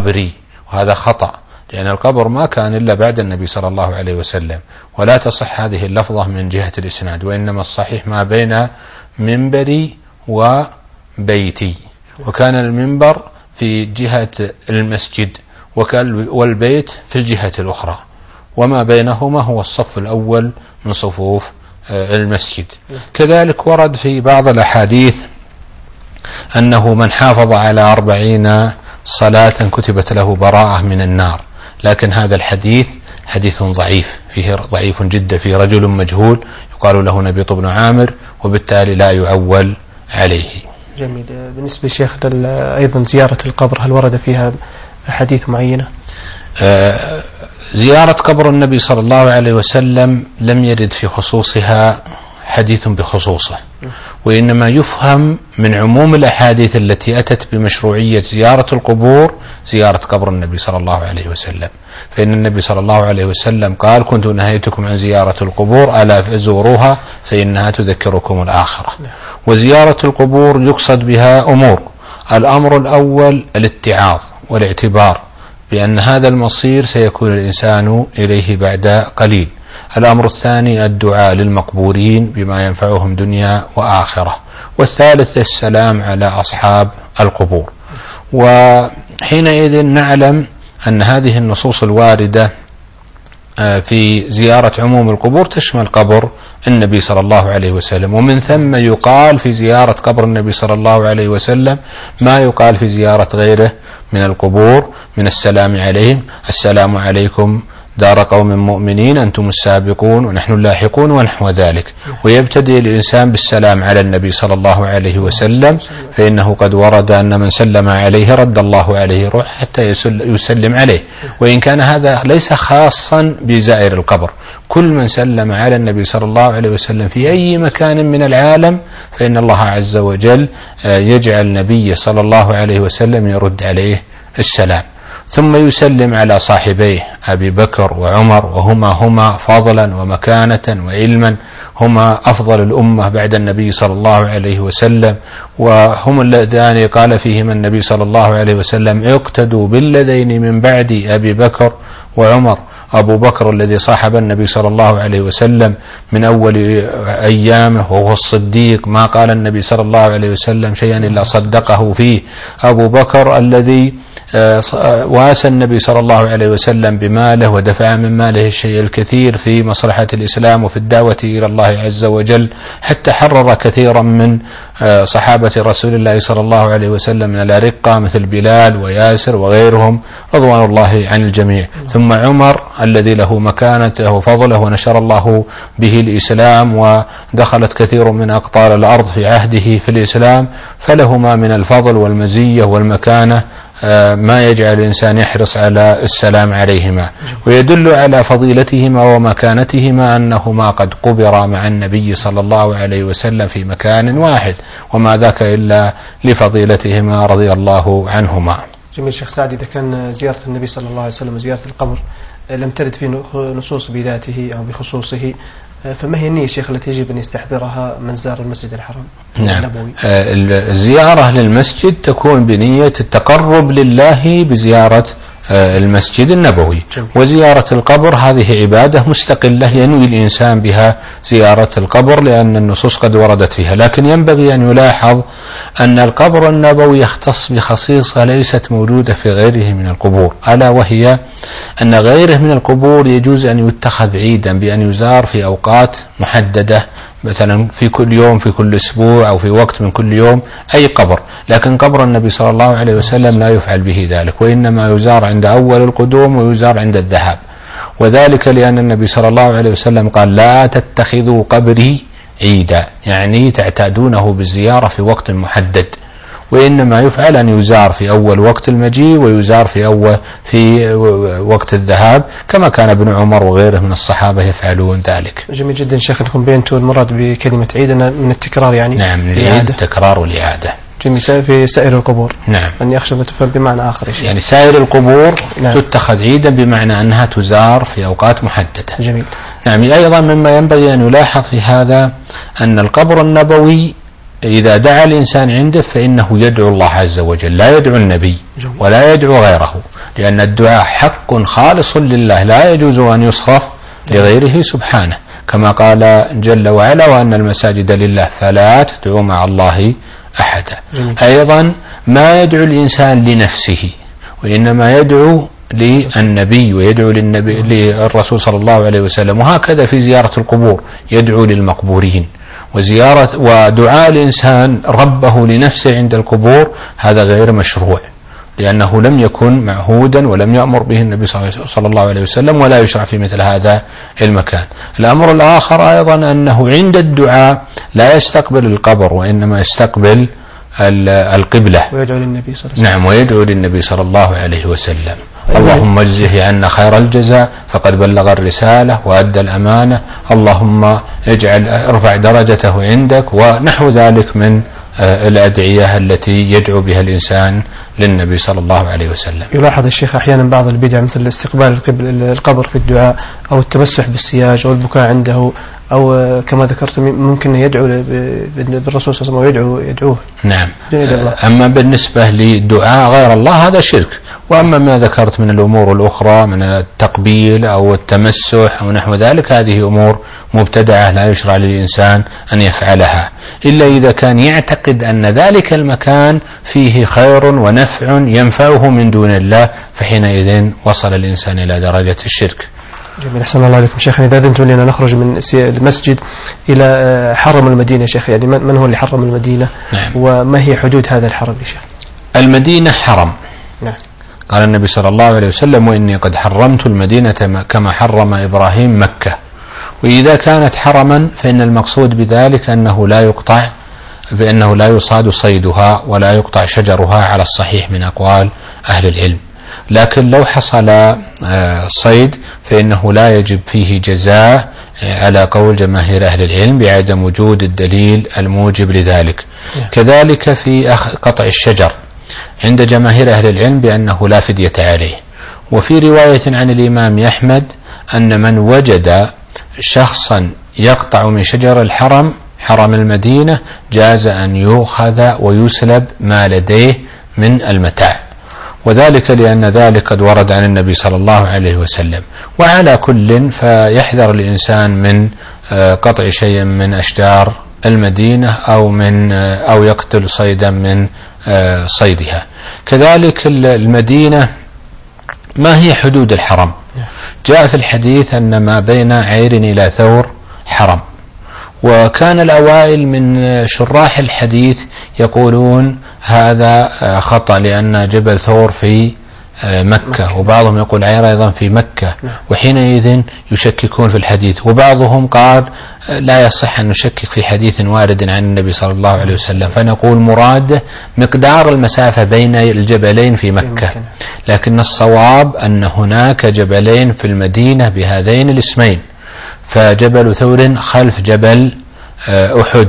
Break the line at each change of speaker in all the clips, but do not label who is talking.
قبري وهذا خطأ لأن القبر ما كان إلا بعد النبي صلى الله عليه وسلم. ولا تصح هذه اللفظة من جهة الإسناد وإنما الصحيح ما بين منبري وبيتي. وكان المنبر في جهة المسجد والبيت في الجهة الأخرى. وما بينهما هو الصف الأول من صفوف آه، المسجد. كذلك ورد في بعض الأحاديث أنه من حافظ على أربعين صلاة كتبت له براءة من النار. لكن هذا الحديث حديث ضعيف فيه ضعيف جدا فيه رجل مجهول يقال له نبيط بن عامر وبالتالي لا يعول عليه.
جميل. بالنسبة شيخ أيضا زيارة القبر هل ورد فيها أحاديث معينة؟
آه زيارة قبر النبي صلى الله عليه وسلم لم يرد في خصوصها حديث بخصوصه. وإنما يفهم من عموم الأحاديث التي أتت بمشروعية زيارة القبور زيارة قبر النبي صلى الله عليه وسلم. فإن النبي صلى الله عليه وسلم قال كنت نهيتكم عن زيارة القبور ألا فزوروها فإنها تذكركم الآخرة. وزيارة القبور يقصد بها أمور. الأمر الأول الاتعاظ والاعتبار بأن هذا المصير سيكون الإنسان إليه بعد قليل. الأمر الثاني الدعاء للمقبورين بما ينفعهم دنيا وآخرة والثالث السلام على أصحاب القبور. وحينئذ نعلم أن هذه النصوص الواردة آه، في زيارة عموم القبور تشمل قبر النبي صلى الله عليه وسلم. ومن ثم يقال في زيارة قبر النبي صلى الله عليه وسلم ما يقال في زيارة غيره من القبور من السلام عليهم. السلام عليكم دار قوم مؤمنين أنتم السابقون ونحن اللاحقون ونحو ذلك. ويبتدئ الإنسان بالسلام على النبي صلى الله عليه وسلم فإنه قد ورد أن من سلم عليه رد الله عليه روح حتى يسلم عليه. وإن كان هذا ليس خاصا بزائر القبر. كل من سلم على النبي صلى الله عليه وسلم في أي مكان من العالم فإن الله عز وجل آه، يجعل نبيه صلى الله عليه وسلم يرد عليه السلام. ثم يسلم على صاحبيه أبي بكر وعمر وهما هما فضلا ومكانة وعلما هما أفضل الأمة بعد النبي صلى الله عليه وسلم. وهم اللذان قال فيهما النبي صلى الله عليه وسلم اقتدوا بالذين من بعد أبي بكر وعمر. أبو بكر الذي صاحب النبي صلى الله عليه وسلم من أول أيامه وهو الصديق ما قال النبي صلى الله عليه وسلم شيئا إلا صدقه فيه. أبو بكر الذي آه، آه، واسى النبي صلى الله عليه وسلم بماله ودفع من ماله الشيء الكثير في مصلحة الإسلام وفي الدعوة إلى الله عز وجل حتى حرر كثيرا من آه، صحابة رسول الله صلى الله عليه وسلم من الأرقة مثل بلال وياسر وغيرهم. رضوان الله عن الجميع. ثم عمر الذي له مكانته وفضله ونشر الله به الإسلام ودخلت كثير من أقطار الأرض في عهده في الإسلام. فلهما من الفضل والمزية والمكانة آه، ما يجعل الإنسان يحرص على السلام عليهما. ويدل على فضيلتهما ومكانتهما أنهما قد قبرا مع النبي صلى الله عليه وسلم في مكان واحد وما ذاك إلا لفضيلتهما رضي الله عنهما.
جميل شيخ سعد إذا كان زيارة النبي صلى الله عليه وسلم وزيارة القبر لم ترد في نصوص بذاته أو بخصوصه فما هي النية شيخ التي يجب أن يستحضرها من زار المسجد الحرام
نعم. آه، الزيارة للمسجد تكون بنية التقرب لله بزيارة آه، المسجد النبوي. وزيارة القبر هذه عبادة مستقلة ينوي الإنسان بها زيارة القبر لأن النصوص قد وردت فيها لكن ينبغي أن يلاحظ أن القبر النبوي يختص بخصيصة ليست موجودة في غيره من القبور ألا وهي أن غيره من القبور يجوز أن يتخذ عيدا بأن يزار في أوقات محددة مثلا في كل يوم في كل أسبوع أو في وقت من كل يوم أي قبر. لكن قبر النبي صلى الله عليه وسلم لا يفعل به ذلك وإنما يزار عند أول القدوم ويزار عند الذهاب. وذلك لأن النبي صلى الله عليه وسلم قال لا تتخذوا قبري عيدا يعني تعتادونه بالزيارة في وقت محدد. وإنما يفعل أن يزار في أول وقت المجيء ويزار في أول في وقت الذهاب كما كان ابن عمر وغيره من الصحابة يفعلون ذلك.
جميل جدا شيخ نكون بينتوا المراد بكلمة عيد من التكرار يعني
نعم العيد التكرار والإعادة.
جميل في سائر القبور.
نعم.
أن يخشى أن تفهم بمعنى آخر يا شيخ.
يعني سائر القبور نعم. تتخذ عيدا بمعنى أنها تزار في أوقات محددة.
جميل.
نعم أيضا مما ينبغي أن يلاحظ في هذا أن القبر النبوي إذا دعا الإنسان عنده فإنه يدعو الله عز وجل لا يدعو النبي ولا يدعو غيره لأن الدعاء حق خالص لله لا يجوز أن يصرف لغيره سبحانه. كما قال جل وعلا وأن المساجد لله فلا تدعوا مع الله أحدا. أيضا ما يدعو الإنسان لنفسه وإنما يدعو للنبي ويدعو للنبي للرسول صلى الله عليه وسلم. وهكذا في زيارة القبور يدعو للمقبورين. وزيارة ودعاء الإنسان ربه لنفسه عند القبور هذا غير مشروع لأنه لم يكن معهودا ولم يأمر به النبي صلى الله عليه وسلم ولا يشرع في مثل هذا المكان. الأمر الآخر أيضا أنه عند الدعاء لا يستقبل القبر وإنما يستقبل القبلة.
ويدعو للنبي صلى الله عليه
وسلم. نعم ويدعو للنبي صلى الله عليه وسلم. اللهم اجزه عنا خير الجزاء فقد بلغ الرسالة وأدى الأمانة. اللهم اجعل ارفع درجته عندك ونحو ذلك من آه، الأدعية التي يدعو بها الإنسان للنبي صلى الله عليه وسلم.
يلاحظ الشيخ أحيانا بعض البدع مثل استقبال القبر في الدعاء أو التمسح بالسياج أو البكاء عنده أو كما ذكرت ممكن يدعو بالرسول صلى الله عليه وسلم ويدعو يدعوه.
نعم. أما بالنسبة لدعاء غير الله هذا شرك. وأما ما ذكرت من الأمور الأخرى من التقبيل أو التمسح أو نحو ذلك هذه أمور مبتدعة لا يشرع للإنسان أن يفعلها. إلا إذا كان يعتقد أن ذلك المكان فيه خير ونفع ينفعه من دون الله فحينئذ وصل الإنسان إلى درجة الشرك.
جميل. أحسن الله عليكم شيخ. إذا أذنتم لنا نخرج من المسجد إلى آه، حرم المدينة شيخ. يعني من هو اللي حرم المدينة؟ نعم. وما هي حدود هذا الحرم يا شيخ؟
المدينة حرم. نعم. قال النبي صلى الله عليه وسلم وإني قد حرمت المدينة كما حرم إبراهيم مكة. وإذا كانت حرما فإن المقصود بذلك أنه لا يقطع فإنه لا يصاد صيدها ولا يقطع شجرها على الصحيح من أقوال أهل العلم. لكن لو حصل آه، صيد فإنه لا يجب فيه جزاء آه، على قول جماهير أهل العلم بعدم وجود الدليل الموجب لذلك. نعم. كذلك في قطع الشجر. عند جماهير أهل العلم بأنه لا فدية عليه. وفي رواية عن الإمام أحمد أن من وجد شخصا يقطع من شجر الحرم حرم المدينة جاز أن يؤخذ ويسلب ما لديه من المتاع. وذلك لأن ذلك قد ورد عن النبي صلى الله عليه وسلم. وعلى كل فيحذر الإنسان من آه، قطع شيء من أشجار المدينة أو من آه، أو يقتل صيدا من آه، صيدها. كذلك المدينة ما هي حدود الحرم؟ جاء في الحديث أن ما بين عير إلى ثور حرم. وكان الأوائل من شراح الحديث يقولون هذا خطأ لأن جبل ثور في مكة وبعضهم يقول عير أيضا في مكة. وحينئذ يشككون في الحديث وبعضهم قال لا يصح أن نشكك في حديث وارد عن النبي صلى الله عليه وسلم فنقول مراد مقدار المسافة بين الجبلين في مكة. لكن الصواب أن هناك جبلين في المدينة بهذين الاسمين فجبل ثور خلف جبل آه، أحد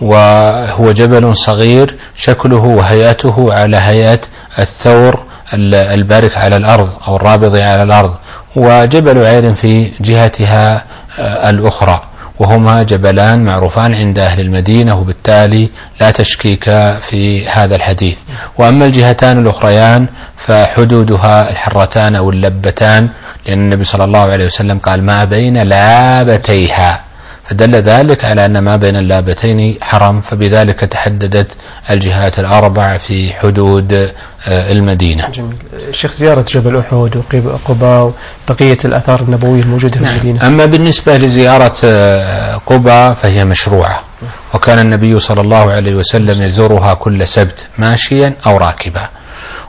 وهو جبل صغير شكله وهيئته على هيئة الثور البارك على الأرض أو الرابض على الأرض. وجبل عير في جهتها آه، الأخرى. وهما جبلان معروفان عند أهل المدينة وبالتالي لا تشكيك في هذا الحديث. وأما الجهتان الأخريان فحدودها الحرتان أو اللبتان لأن النبي صلى الله عليه وسلم قال ما بين لابتيها. فدل ذلك على أن ما بين اللابتين حرم فبذلك تحددت الجهات الأربع في حدود آه، المدينة.
جميل. شيخ زيارة جبل أحد وقباء وبقية الأثار النبوية الموجودة في نعم. المدينة.
أما بالنسبة لزيارة آه، قباء فهي مشروعة. وكان النبي صلى الله عليه وسلم يزورها كل سبت ماشيا أو راكبا.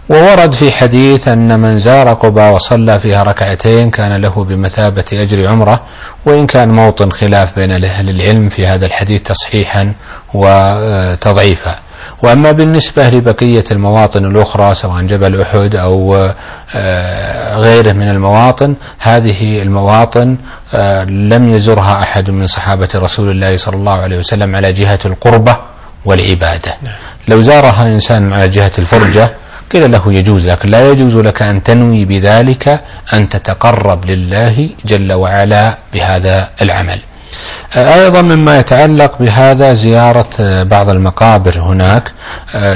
وورد في حديث أن من زار قبى وصلى فيها ركعتين كان له بمثابة أجر عمرة وإن كان موطن خلاف بين أهل العلم في هذا الحديث تصحيحا وتضعيفا وأما بالنسبة لبقية المواطن الأخرى سواء جبل أحد أو آه، غيره من المواطن هذه المواطن آه، لم يزرها أحد من صحابة رسول الله صلى الله عليه وسلم على جهة القربة والعبادة نعم. لو زارها إنسان على جهة الفرجة قيل له يجوز لكن لا يجوز لك أن تنوي بذلك أن تتقرب لله جل وعلا بهذا العمل. أيضا مما يتعلق بهذا زيارة بعض المقابر هناك.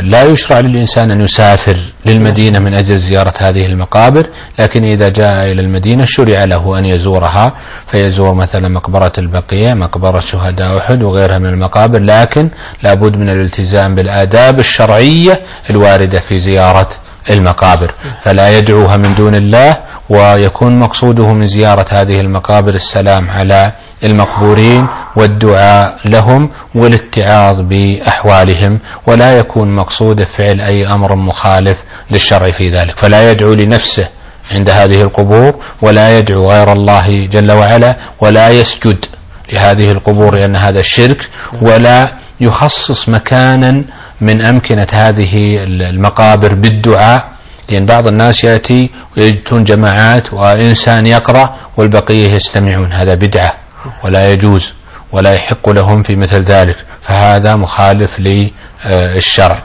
لا يشرع للإنسان أن يسافر للمدينة من أجل زيارة هذه المقابر لكن إذا جاء إلى المدينة شرع له أن يزورها فيزور مثلا مقبرة البقيع مقبرة شهداء أحد وغيرها من المقابر لكن لابد من الالتزام بالآداب الشرعية الواردة في زيارة المقابر. فلا يدعوها من دون الله ويكون مقصوده من زيارة هذه المقابر السلام على المقبورين والدعاء لهم والاتعاظ بأحوالهم ولا يكون مقصود فعل أي أمر مخالف للشرع في ذلك. فلا يدعو لنفسه عند هذه القبور ولا يدعو غير الله جل وعلا ولا يسجد لهذه القبور لأن هذا الشرك ولا يخصص مكانا من أمكنة هذه المقابر بالدعاء لأن بعض الناس يأتي ويجدون جماعات وإنسان يقرأ والبقية يستمعون. هذا بدعة. ولا يجوز ولا يحق لهم في مثل ذلك فهذا مخالف للشرع.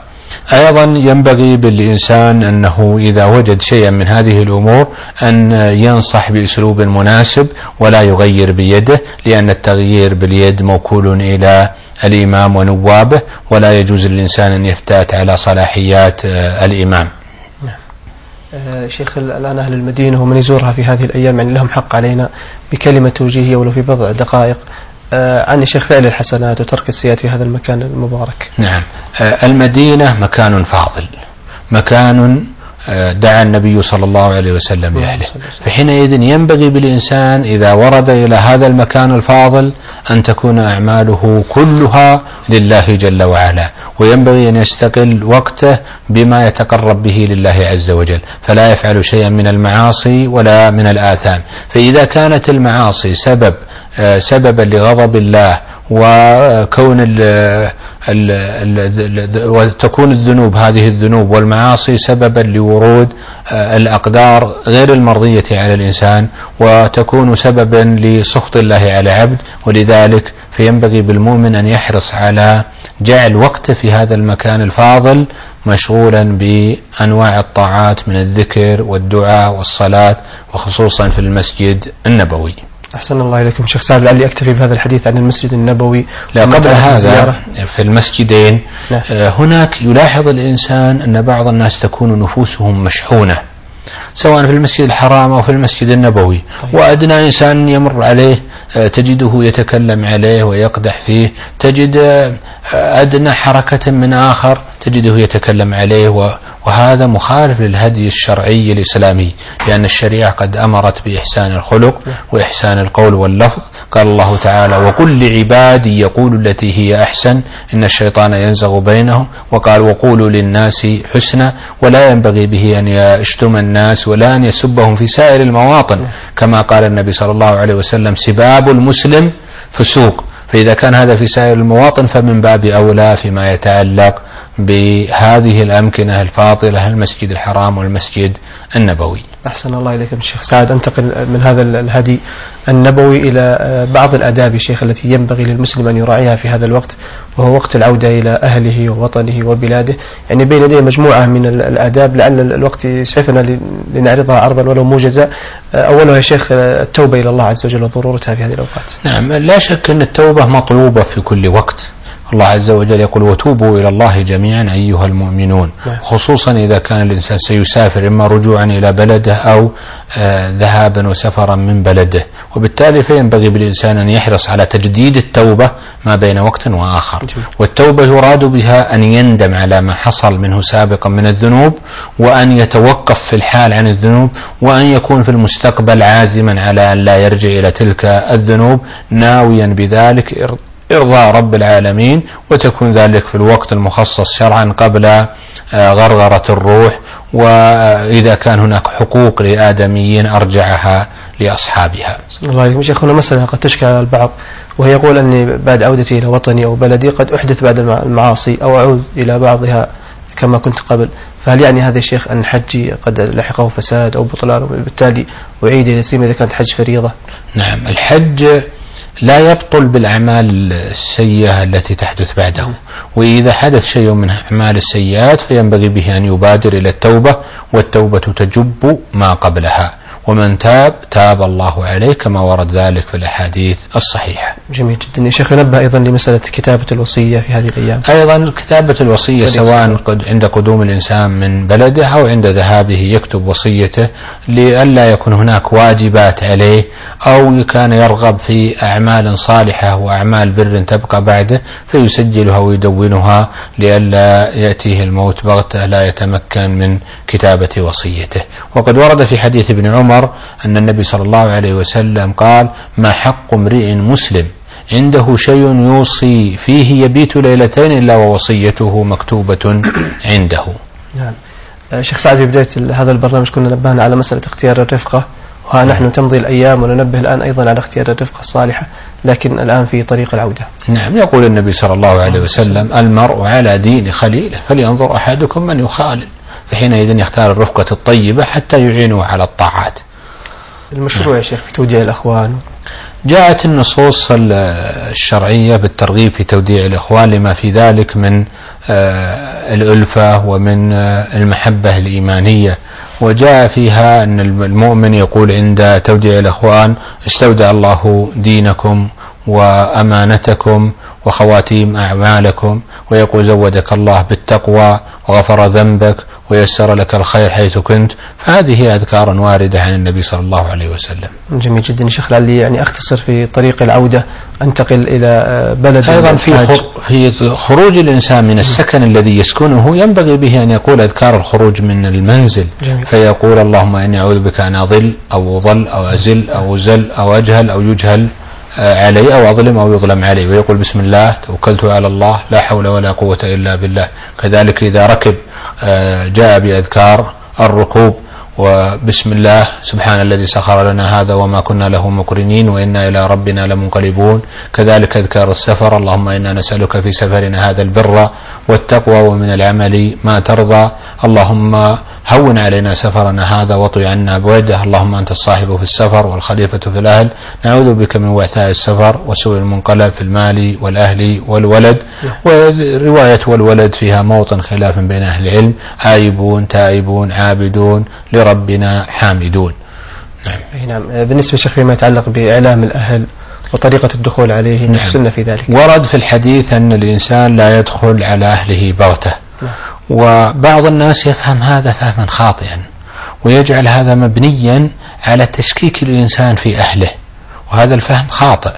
أيضا ينبغي بالإنسان أنه إذا وجد شيئا من هذه الأمور أن ينصح بأسلوب مناسب ولا يغير بيده لأن التغيير باليد موكول إلى الإمام ونوابه ولا يجوز للإنسان أن يفتأت على صلاحيات الإمام.
شيخ الآن أهل المدينة ومن يزورها في هذه الأيام يعني لهم حق علينا بكلمة توجيهية ولو في بضع دقائق آه، عن الشيخ فعل الحسنات وترك السيئات في هذا المكان المبارك.
نعم. آه، المدينة مكان فاضل مكان دعا النبي صلى الله عليه وسلم لأهله. فحينئذ ينبغي بالإنسان إذا ورد إلى هذا المكان الفاضل أن تكون أعماله كلها لله جل وعلا. وينبغي أن يستقل وقته بما يتقرب به لله عز وجل. فلا يفعل شيئا من المعاصي ولا من الآثام. فإذا كانت المعاصي سبب آه، سببا لغضب الله وكون وتكون الذنوب هذه الذنوب والمعاصي سببا لورود آه، الأقدار غير المرضية على الإنسان وتكون سببا لسخط الله على عبد ولذلك فينبغي بالمؤمن أن يحرص على جعل وقته في هذا المكان الفاضل مشغولا بأنواع الطاعات من الذكر والدعاء والصلاة وخصوصا في المسجد النبوي.
أحسن الله إليكم شيخ سعد لعلي أكتفي بهذا الحديث عن المسجد النبوي
لا قبل هذا في المسجدين. نعم. آه، هناك يلاحظ الإنسان أن بعض الناس تكون نفوسهم مشحونة سواء في المسجد الحرام أو في المسجد النبوي طيب. وأدنى إنسان يمر عليه آه، تجده يتكلم عليه ويقدح فيه تجد آه، أدنى حركة من آخر تجده يتكلم عليه وهذا مخالف للهدي الشرعي الإسلامي لأن الشريعة قد أمرت بإحسان الخلق وإحسان القول واللفظ. قال الله تعالى وقل لعبادي يقول التي هي أحسن إن الشيطان ينزغ بينهم وقال وقولوا للناس حسنا ولا ينبغي به أن يشتم الناس ولا أن يسبهم في سائر المواطن كما قال النبي صلى الله عليه وسلم سباب المسلم فسوق فإذا كان هذا في سائر المواطن فمن باب أولى فيما يتعلق بهذه الأمكنة الفاضلة المسجد الحرام والمسجد النبوي.
أحسن الله إليكم الشيخ سعد. أنتقل من هذا الهدي النبوي إلى آه، بعض الآداب شيخ التي ينبغي للمسلم أن يراعيها في هذا الوقت وهو وقت العودة إلى أهله ووطنه وبلاده. يعني بين يدي مجموعة من الآداب لعل الوقت يسعفنا لنعرضها عرضا ولو موجزا آه، أولها يا شيخ آه، التوبة إلى الله عز وجل وضرورتها في هذه الأوقات.
نعم لا شك أن التوبة مطلوبة في كل وقت. الله عز وجل يقول وتوبوا إلى الله جميعا أيها المؤمنون. نعم. خصوصا إذا كان الإنسان سيسافر إما رجوعا إلى بلده أو آه ذهابا وسفرا من بلده. وبالتالي فينبغي بالإنسان أن يحرص على تجديد التوبة ما بين وقت وآخر. والتوبة يراد بها أن يندم على ما حصل منه سابقا من الذنوب وأن يتوقف في الحال عن الذنوب وأن يكون في المستقبل عازما على أن لا يرجع إلى تلك الذنوب ناويا بذلك إرضاء رب العالمين وتكون ذلك في الوقت المخصص شرعا قبل آه، غرغرة الروح وإذا كان هناك حقوق لآدميين أرجعها لأصحابها.
الله عليكم. شيخ هنا مسألة قد تشكل على البعض وهي يقول أني بعد عودتي إلى وطني أو بلدي قد أحدث بعد المعاصي أو أعود إلى بعضها كما كنت قبل. فهل يعني هذا الشيخ أن حجي قد لحقه فساد أو بطلان وبالتالي أعيد إلى سيما إذا كانت حج فريضة؟
نعم الحج لا يبطل بالأعمال السيئة التي تحدث بعده. وإذا حدث شيء من أعمال السيئات فينبغي به أن يبادر إلى التوبة والتوبة تجب ما قبلها. ومن تاب تاب الله عليه كما ورد ذلك في الأحاديث الصحيحة.
جميل جدا. يا شيخ ينبه أيضا لمسألة كتابة الوصية في هذه الأيام.
أيضا كتابة الوصية سواء عند قدوم الإنسان من بلده أو عند ذهابه يكتب وصيته لئلا يكون هناك واجبات عليه أو كان يرغب في أعمال صالحة وأعمال بر تبقى بعده فيسجلها ويدونها لئلا يأتيه الموت بغتة لا يتمكن من كتابة وصيته. وقد ورد في حديث ابن عمر أن النبي صلى الله عليه وسلم قال ما حق امرئ مسلم؟ عنده شيء يوصي فيه يبيت ليلتين إلا ووصيته مكتوبة عنده.
نعم. آه، شيخ سعد في بداية هذا البرنامج كنا نبهنا على مسألة اختيار الرفقة وها نحن تمضي الأيام وننبه الآن أيضا على اختيار الرفقة الصالحة لكن الآن في طريق العودة.
نعم يقول النبي صلى الله عليه وسلم المرء على دين خليله فلينظر أحدكم من يخالل. فحينئذ يختار الرفقة الطيبة حتى يعينه على الطاعات.
المشروع يا شيخ في توديع الأخوان.
جاءت النصوص الشرعية بالترغيب في توديع الإخوان لما في ذلك من آه، الألفة ومن آه، المحبة الإيمانية. وجاء فيها أن المؤمن يقول عند توديع الأخوان استودع الله دينكم وأمانتكم وخواتيم أعمالكم ويقول زودك الله بالتقوى وغفر ذنبك ويسر لك الخير حيث كنت فهذه أذكار واردة عن النبي صلى الله عليه وسلم.
جميل جدا. شيخ لعلي يعني أختصر في طريق العودة أنتقل إلى بلد
أيضا في في خروج الإنسان من السكن الذي يسكنه ينبغي به أن يقول أذكار الخروج من المنزل. جميل. فيقول اللهم إني أعوذ بك أن أضل أو أضل أو أزل أو أزل أو أجهل أو يجهل. آه، علي أو أظلم أو يظلم علي ويقول بسم الله توكلت على الله لا حول ولا قوة إلا بالله. كذلك إذا ركب آه، جاء بأذكار الركوب وبسم الله سبحان الذي سخر لنا هذا وما كنا له مقرنين وإنا إلى ربنا لمنقلبون. كذلك أذكار السفر اللهم إنا نسألك في سفرنا هذا البر والتقوى ومن العمل ما ترضى. اللهم هون علينا سفرنا هذا واطوي عنا بوده اللهم أنت الصاحب في السفر والخليفة في الأهل. نعوذ بك من وعثاء السفر وسوء المنقلب في المال والأهل والولد. ورواية والولد فيها موطن خلاف بين أهل العلم. عايبون تائبون عابدون لربنا حامدون.
نعم. نعم. بالنسبة شيخ فيما يتعلق بإعلام الأهل وطريقة الدخول عليه نعم. السنة في ذلك.
ورد في الحديث أن الإنسان لا يدخل على أهله بغتة. وبعض الناس يفهم هذا فهما خاطئا ويجعل هذا مبنيا على تشكيك الإنسان في أهله وهذا الفهم خاطئ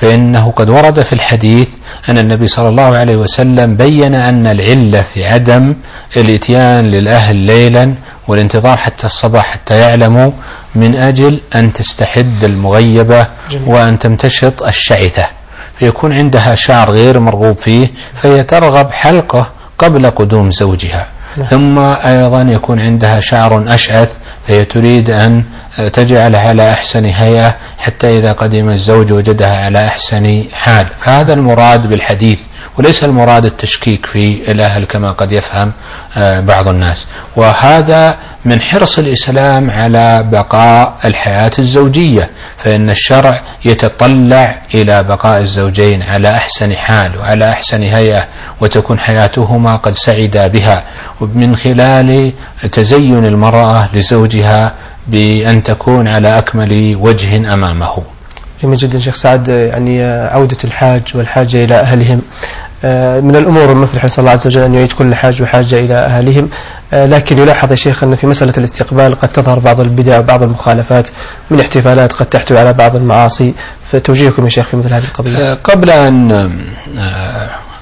فإنه قد ورد في الحديث أن النبي صلى الله عليه وسلم بين أن العلة في عدم الإتيان للأهل ليلا والانتظار حتى الصباح حتى يعلموا من أجل أن تستحد المغيبة جميل. وأن تمتشط الشعثة فيكون عندها شعر غير مرغوب فيه فهي ترغب حلقة قبل قدوم زوجها. نعم. ثم أيضا يكون عندها شعر أشعث فهي تريد أن تجعل على أحسن هيئة حتى إذا قدم الزوج وجدها على أحسن حال. فهذا المراد بالحديث وليس المراد التشكيك في الأهل كما قد يفهم آه، بعض الناس. وهذا من حرص الإسلام على بقاء الحياة الزوجية فإن الشرع يتطلع إلى بقاء الزوجين على أحسن حال وعلى أحسن هيئة وتكون حياتهما قد سعدا بها. ومن خلال تزين المرأة لزوجها بأن تكون على أكمل وجه أمامه.
جميل جدا شيخ سعد يعني عودة الحاج والحاجة إلى أهلهم. من الأمور المفرحة نسأل الله عز وجل أن يعيد كل حاج وحاجة إلى أهلهم. آه، لكن يلاحظ يا شيخ أن في مسألة الاستقبال قد تظهر بعض البدع وبعض المخالفات من احتفالات قد تحتوي على بعض المعاصي. فتوجيهكم يا شيخ في مثل هذه القضية.
آه، قبل أن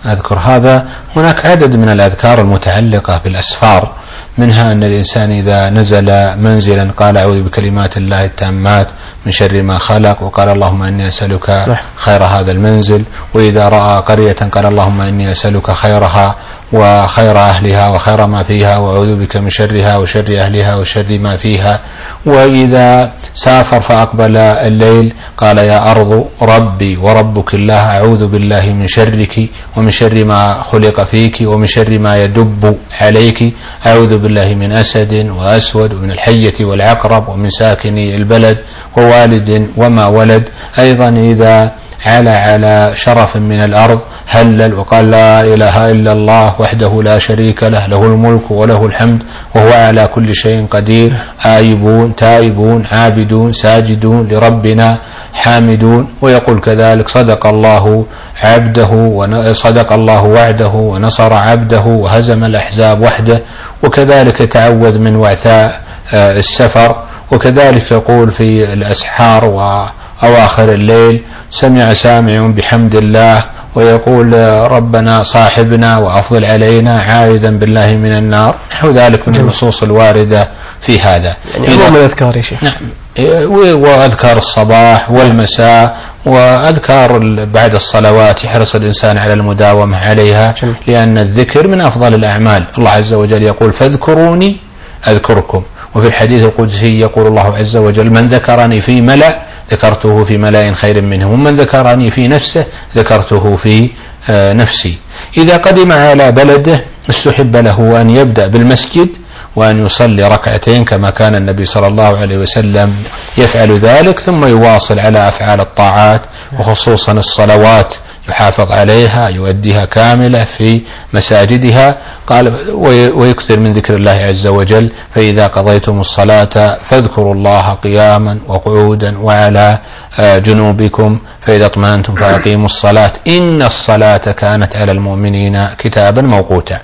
أذكر هذا هناك عدد من الأذكار المتعلقة بالأسفار منها أن الإنسان إذا نزل منزلا قال أعوذ بكلمات الله التامات من شر ما خلق وقال اللهم إني أسألك. خير هذا المنزل وإذا رأى قرية قال اللهم إني أسألك خيرها وخير أهلها وخير ما فيها وأعوذ بك من شرها وشر أهلها وشر ما فيها وإذا سافر فأقبل الليل قال يا أرض ربي وربك الله أعوذ بالله من شرك ومن شر ما خلق فيك ومن شر ما يدب عليك أعوذ بالله من أسد وأسود ومن الحية والعقرب ومن ساكن البلد ووالد وما ولد. أيضا إذا على على شرف من الأرض هلل وقال لا إله إلا الله وحده لا شريك له له الملك وله الحمد وهو على كل شيء قدير. آيبون تائبون عابدون ساجدون لربنا حامدون. ويقول كذلك صدق الله عبده وصدق الله وعده ونصر عبده وهزم الأحزاب وحده. وكذلك يتعوذ من وعثاء آه، السفر. وكذلك يقول في الأسحار وأواخر الليل سمع سامع بحمد الله ويقول ربنا صاحبنا وأفضل علينا عائدا بالله من النار. نحو ذلك من النصوص الواردة في هذا.
يعني من الأذكار يا شيخ.
نعم. وأذكار الصباح والمساء وأذكار بعد الصلوات يحرص الإنسان على المداومة عليها لأن الذكر من أفضل الأعمال. الله عز وجل يقول فاذكروني أذكركم. وفي الحديث القدسي يقول الله عز وجل من ذكرني في ملأ ذكرته في ملأ خير منه ومن ذكرني في نفسه ذكرته في آه، نفسي. إذا قدم على بلده استحب له أن يبدأ بالمسجد وأن يصلي ركعتين كما كان النبي صلى الله عليه وسلم يفعل ذلك ثم يواصل على أفعال الطاعات وخصوصا الصلوات يحافظ عليها يؤديها كاملة في مساجدها قال ويكثر من ذكر الله عز وجل فإذا قضيتم الصلاة فاذكروا الله قياما وقعودا وعلى آه، جنوبكم فإذا اطمأنتم فأقيموا الصلاة. إن الصلاة كانت على المؤمنين كتابا موقوتا.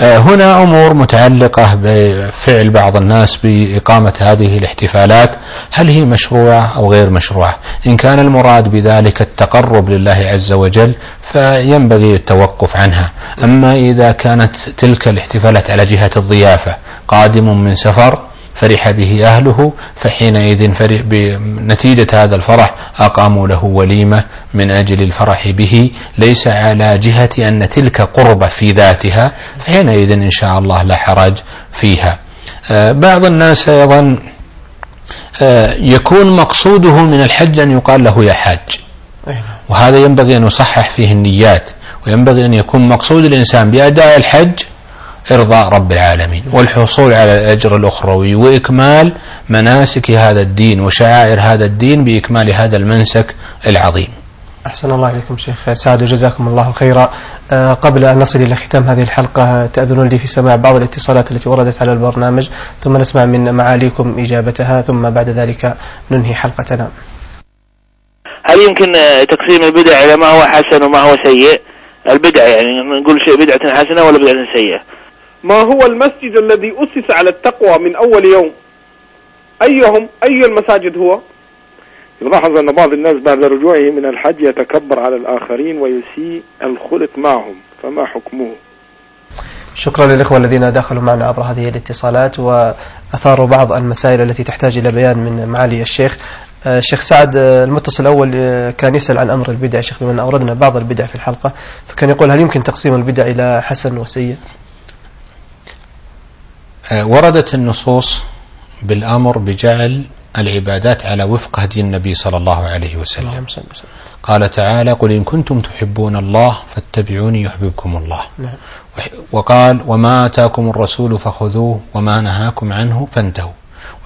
آه، هنا أمور متعلقة بفعل بعض الناس بإقامة هذه الاحتفالات. هل هي مشروعة أو غير مشروعة؟ إن كان المراد بذلك التقرب لله عز وجل فينبغي التوقف عنها. أما إذا كانت تلك الاحتفالات على جهة الضيافة قادم من سفر فرح به أهله فحينئذ فرح بنتيجة هذا الفرح أقاموا له وليمة من أجل الفرح به. ليس على جهة أن تلك قربة في ذاتها فحينئذ إن شاء الله لا حرج فيها. آه، بعض الناس أيضا آه، يكون مقصوده من الحج أن يقال له يا حاج. وهذا ينبغي أن يصحح فيه النيات وينبغي أن يكون مقصود الإنسان بأداء الحج إرضاء رب العالمين والحصول على الأجر الأخروي وإكمال مناسك هذا الدين وشعائر هذا الدين بإكمال هذا المنسك العظيم.
أحسن الله إليكم شيخ سعد وجزاكم الله خيرا. أه قبل أن نصل إلى ختام هذه الحلقة تأذنون لي في سماع بعض الاتصالات التي وردت على البرنامج ثم نسمع من معاليكم إجابتها ثم بعد ذلك ننهي حلقتنا.
هل يمكن تقسيم البدع إلى ما هو حسن وما هو سيء؟ البدع يعني نقول شيء بدعة حسنة ولا بدعة سيئة؟
ما هو المسجد الذي أسس على التقوى من أول يوم؟ أيهم أي المساجد هو؟ يلاحظ أن بعض الناس بعد رجوعه من الحج يتكبر على الآخرين ويسيء الخلق معهم فما حكمه؟
شكرا للإخوة الذين دخلوا معنا عبر هذه الاتصالات وأثاروا بعض المسائل التي تحتاج إلى بيان من معالي الشيخ. الشيخ سعد المتصل الأول كان يسأل عن أمر البدع شيخ بما أوردنا بعض البدع في الحلقة فكان يقول هل يمكن تقسيم البدع إلى حسن وسيء؟
آه، وردت النصوص بالأمر بجعل العبادات على وفق هدي النبي صلى الله عليه وسلم. قال تعالى قل إن كنتم تحبون الله فاتبعوني يحببكم الله. نعم. وقال وما آتاكم الرسول فخذوه وما نهاكم عنه فانتهوا.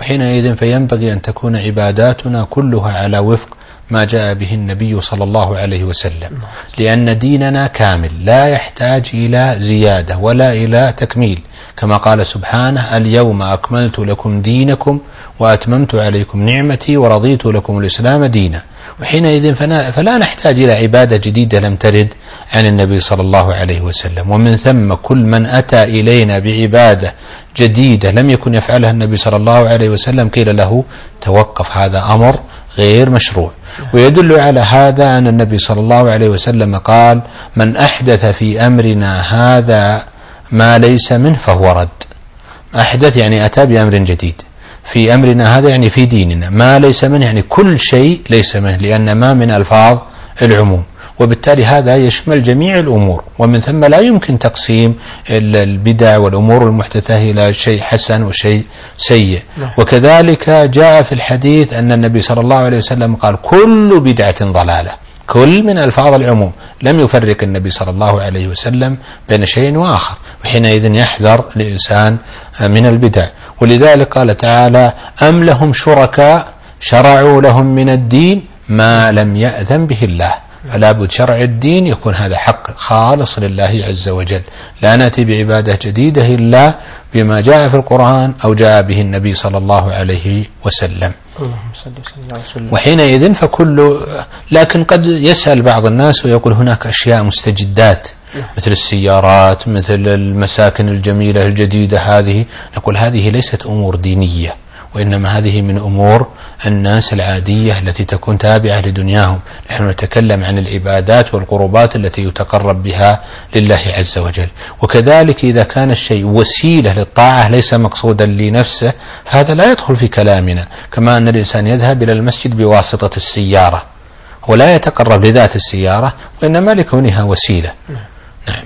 وحينئذ فينبغي أن تكون عباداتنا كلها على وفق ما جاء به النبي صلى الله عليه وسلم. لأن ديننا كامل لا يحتاج إلى زيادة ولا إلى تكميل كما قال سبحانه اليوم أكملت لكم دينكم وأتممت عليكم نعمتي ورضيت لكم الإسلام دينا وحينئذ فلا نحتاج إلى عبادة جديدة لم ترد عن النبي صلى الله عليه وسلم. ومن ثم كل من أتى إلينا بعبادة جديدة لم يكن يفعلها النبي صلى الله عليه وسلم قيل له توقف هذا أمر غير مشروع. ويدل على هذا أن النبي صلى الله عليه وسلم قال من أحدث في أمرنا هذا ما ليس منه فهو رد. أحدث يعني أتى بأمر جديد. في أمرنا هذا يعني في ديننا. ما ليس منه يعني كل شيء ليس منه لأن ما من ألفاظ العموم. وبالتالي هذا يشمل جميع الأمور. ومن ثم لا يمكن تقسيم البدع والأمور المحدثة إلى شيء حسن وشيء سيء. نعم. وكذلك جاء في الحديث أن النبي صلى الله عليه وسلم قال كل بدعة ضلالة. كل من ألفاظ العموم. لم يفرق النبي صلى الله عليه وسلم بين شيء وآخر. وحينئذ يحذر الإنسان من البدع. ولذلك قال تعالى أم لهم شركاء شرعوا لهم من الدين ما لم يأذن به الله. فلا بد شرع الدين يكون هذا حق خالص لله عز وجل. لا نأتي بعبادة جديدة إلا بما جاء في القرآن أو جاء به النبي صلى الله عليه وسلم. وحينئذ فكل لكن قد يسأل بعض الناس ويقول هناك أشياء مستجدات. مثل السيارات مثل المساكن الجميلة الجديدة هذه. نقول هذه ليست أمور دينية وإنما هذه من أمور الناس العادية التي تكون تابعة لدنياهم. نحن نتكلم عن العبادات والقربات التي يتقرب بها لله عز وجل. وكذلك إذا كان الشيء وسيلة للطاعة ليس مقصودا لنفسه فهذا لا يدخل في كلامنا. كما أن الإنسان يذهب إلى المسجد بواسطة السيارة ولا يتقرب لذات السيارة وإنما لكونها وسيلة.
نعم.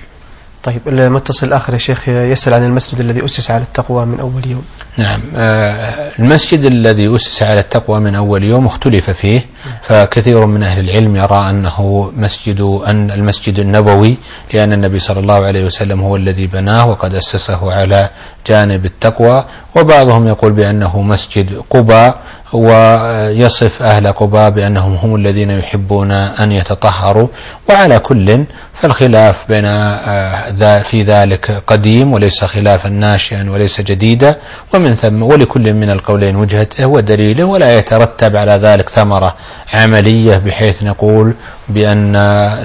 طيب المتصل الآخر يا شيخ يسأل عن المسجد الذي أسس على التقوى من أول يوم.
نعم. آه، المسجد الذي أسس على التقوى من أول يوم اختلف فيه فكثير من أهل العلم يرى أنه مسجد أن المسجد النبوي لأن النبي صلى الله عليه وسلم هو الذي بناه وقد أسسه على جانب التقوى وبعضهم يقول بأنه مسجد قباء ويصف أهل قباء بأنهم هم الذين يحبون أن يتطهروا وعلى كل فالخلاف بين آه، في ذلك قديم وليس خلافا ناشئا وليس جديدا ومن ثم ولكل من القولين وجهته ودليله ولا يترتب على ذلك ثمرة عملية بحيث نقول بأن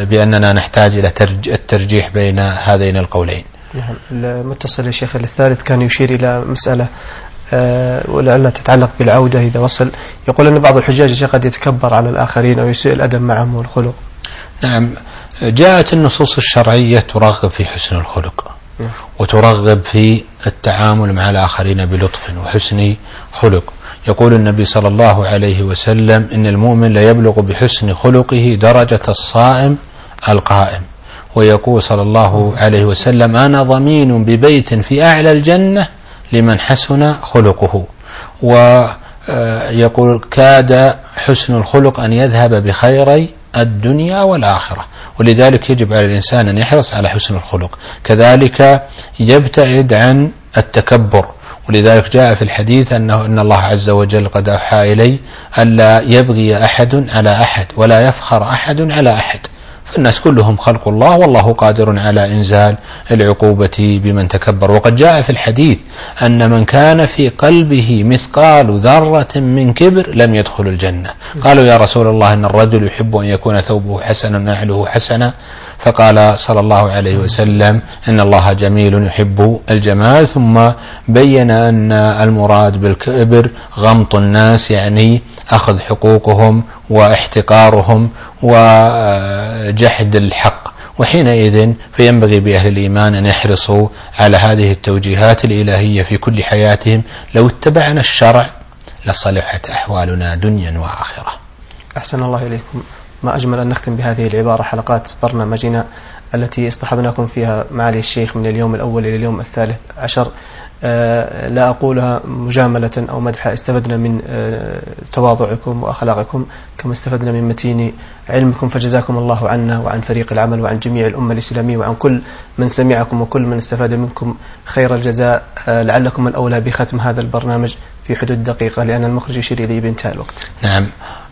بأننا نحتاج إلى الترجيح بين هذين القولين.
نعم المتصل يا شيخ الثالث كان يشير إلى مسألة ولعلها تتعلق بالعودة إذا وصل. يقول أن بعض الحجاج قد يتكبر على الآخرين أو يسيء الأدب معهم والخلق.
نعم. جاءت النصوص الشرعية ترغب في حسن الخلق. وترغب في التعامل مع الآخرين بلطف وحسن خلق. يقول النبي صلى الله عليه وسلم إن المؤمن لا يبلغ بحسن خلقه درجة الصائم القائم. ويقول صلى الله عليه وسلم أنا ضمين ببيت في أعلى الجنة لمن حسن خلقه. ويقول كاد حسن الخلق أن يذهب بخيري الدنيا والآخرة. ولذلك يجب على الإنسان أن يحرص على حسن الخلق. كذلك يبتعد عن التكبر. ولذلك جاء في الحديث أنه إن الله عز وجل قد أوحى إلي ألا يبغي أحد على أحد ولا يفخر أحد على أحد. فالناس كلهم خلق الله والله قادر على إنزال العقوبة بمن تكبر. وقد جاء في الحديث أن من كان في قلبه مثقال ذرة من كبر لم يدخل الجنة. قالوا يا رسول الله أن الرجل يحب أن يكون ثوبه حسنا نعله حسنا؟ فقال صلى الله عليه وسلم إن الله جميل يحب الجمال. ثم بين أن المراد بالكبر غمط الناس يعني أخذ حقوقهم واحتقارهم وجحد الحق. وحينئذ فينبغي بأهل الإيمان أن يحرصوا على هذه التوجيهات الإلهية في كل حياتهم. لو اتبعنا الشرع لصلحت أحوالنا دنيا وآخرة.
أحسن الله إليكم. ما أجمل أن نختم بهذه العبارة حلقات برنامجنا التي اصطحبناكم فيها معالي الشيخ من اليوم الأول إلى اليوم الثالث عشر. لا أقولها مجاملة أو مدحا استفدنا من آه، تواضعكم وأخلاقكم كما استفدنا من متين علمكم. فجزاكم الله عنا وعن فريق العمل وعن جميع الأمة الإسلامية وعن كل من سمعكم وكل من استفاد منكم خير الجزاء. آه، لعلكم الأولى بختم هذا البرنامج في حدود دقيقة لأن المخرج يشير إلي بانتهاء الوقت.
نعم.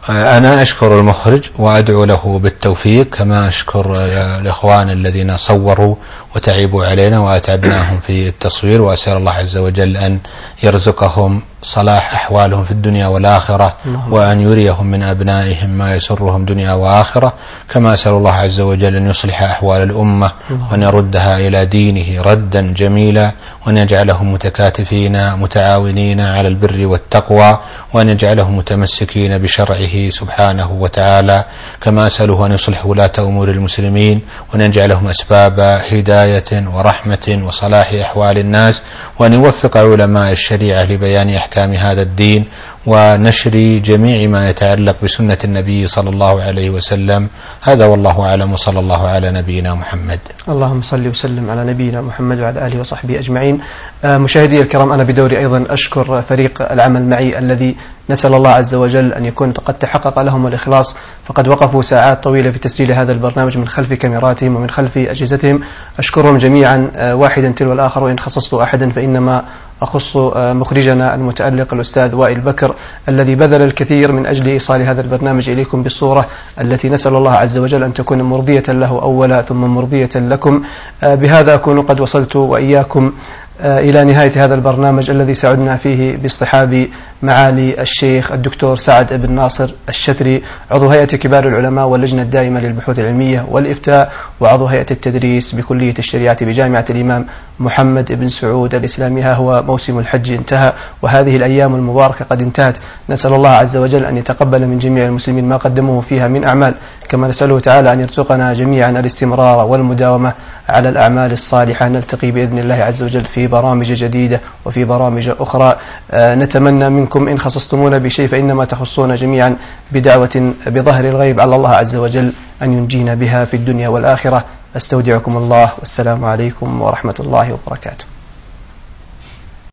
أنا أشكر المخرج وأدعو له بالتوفيق كما أشكر الإخوان الذين صوروا وتعبوا علينا وأتعبناهم في التصوير وأسأل الله عز وجل أن يرزقهم صلاح أحوالهم في الدنيا والآخرة وأن يريهم من أبنائهم ما يسرهم دنيا وآخرة كما أسأل الله عز وجل أن يصلح أحوال الأمة وأن يردها إلى دينه ردا جميلا وأن يجعلهم متكاتفين متعاونين على البر والتقوى وأن يجعلهم متمسكين بشرعه سبحانه وتعالى. كما أسأله أن يصلح ولاة أمور المسلمين وأن يجعلهم أسباب هداية ورحمة وصلاح أحوال الناس وأن يوفق علماء الشريعة لبيان أحكام هذا الدين ونشر جميع ما يتعلق بسنة النبي صلى الله عليه وسلم. هذا والله أعلم. وصلى الله على نبينا محمد.
اللهم صل وسلم على نبينا محمد وعلى آله وصحبه أجمعين. آه، مشاهدي الكرام أنا بدوري أيضا أشكر فريق العمل معي الذي نسأل الله عز وجل أن يكون قد تحقق لهم الإخلاص. فقد وقفوا ساعات طويلة في تسجيل هذا البرنامج من خلف كاميراتهم ومن خلف أجهزتهم. أشكرهم جميعا آه، واحدا تلو الآخر وإن خصصت أحدا فإنما أخص مخرجنا المتألق الأستاذ وائل بكر الذي بذل الكثير من أجل إيصال هذا البرنامج إليكم بالصورة التي نسأل الله عز وجل أن تكون مرضية له أولا ثم مرضية لكم. بهذا أكون قد وصلت وإياكم. آه، إلى نهاية هذا البرنامج الذي سعدنا فيه باصطحاب معالي الشيخ الدكتور سعد بن ناصر الشثري عضو هيئة كبار العلماء واللجنة الدائمة للبحوث العلمية والإفتاء وعضو هيئة التدريس بكلية الشريعة بجامعة الإمام محمد بن سعود الإسلامي. ها هو موسم الحج انتهى وهذه الأيام المباركة قد انتهت. نسأل الله عز وجل أن يتقبل من جميع المسلمين ما قدموه فيها من أعمال كما نسأله تعالى أن يرزقنا جميعا الاستمرار والمداومة. على الأعمال الصالحة. نلتقي بإذن الله عز وجل في برامج جديدة وفي برامج أخرى. آه، نتمنى منكم إن خصصتمونا بشيء فإنما تخصون جميعا بدعوة بظهر الغيب. على الله عز وجل أن ينجينا بها في الدنيا والآخرة. أستودعكم الله. والسلام عليكم ورحمة الله وبركاته.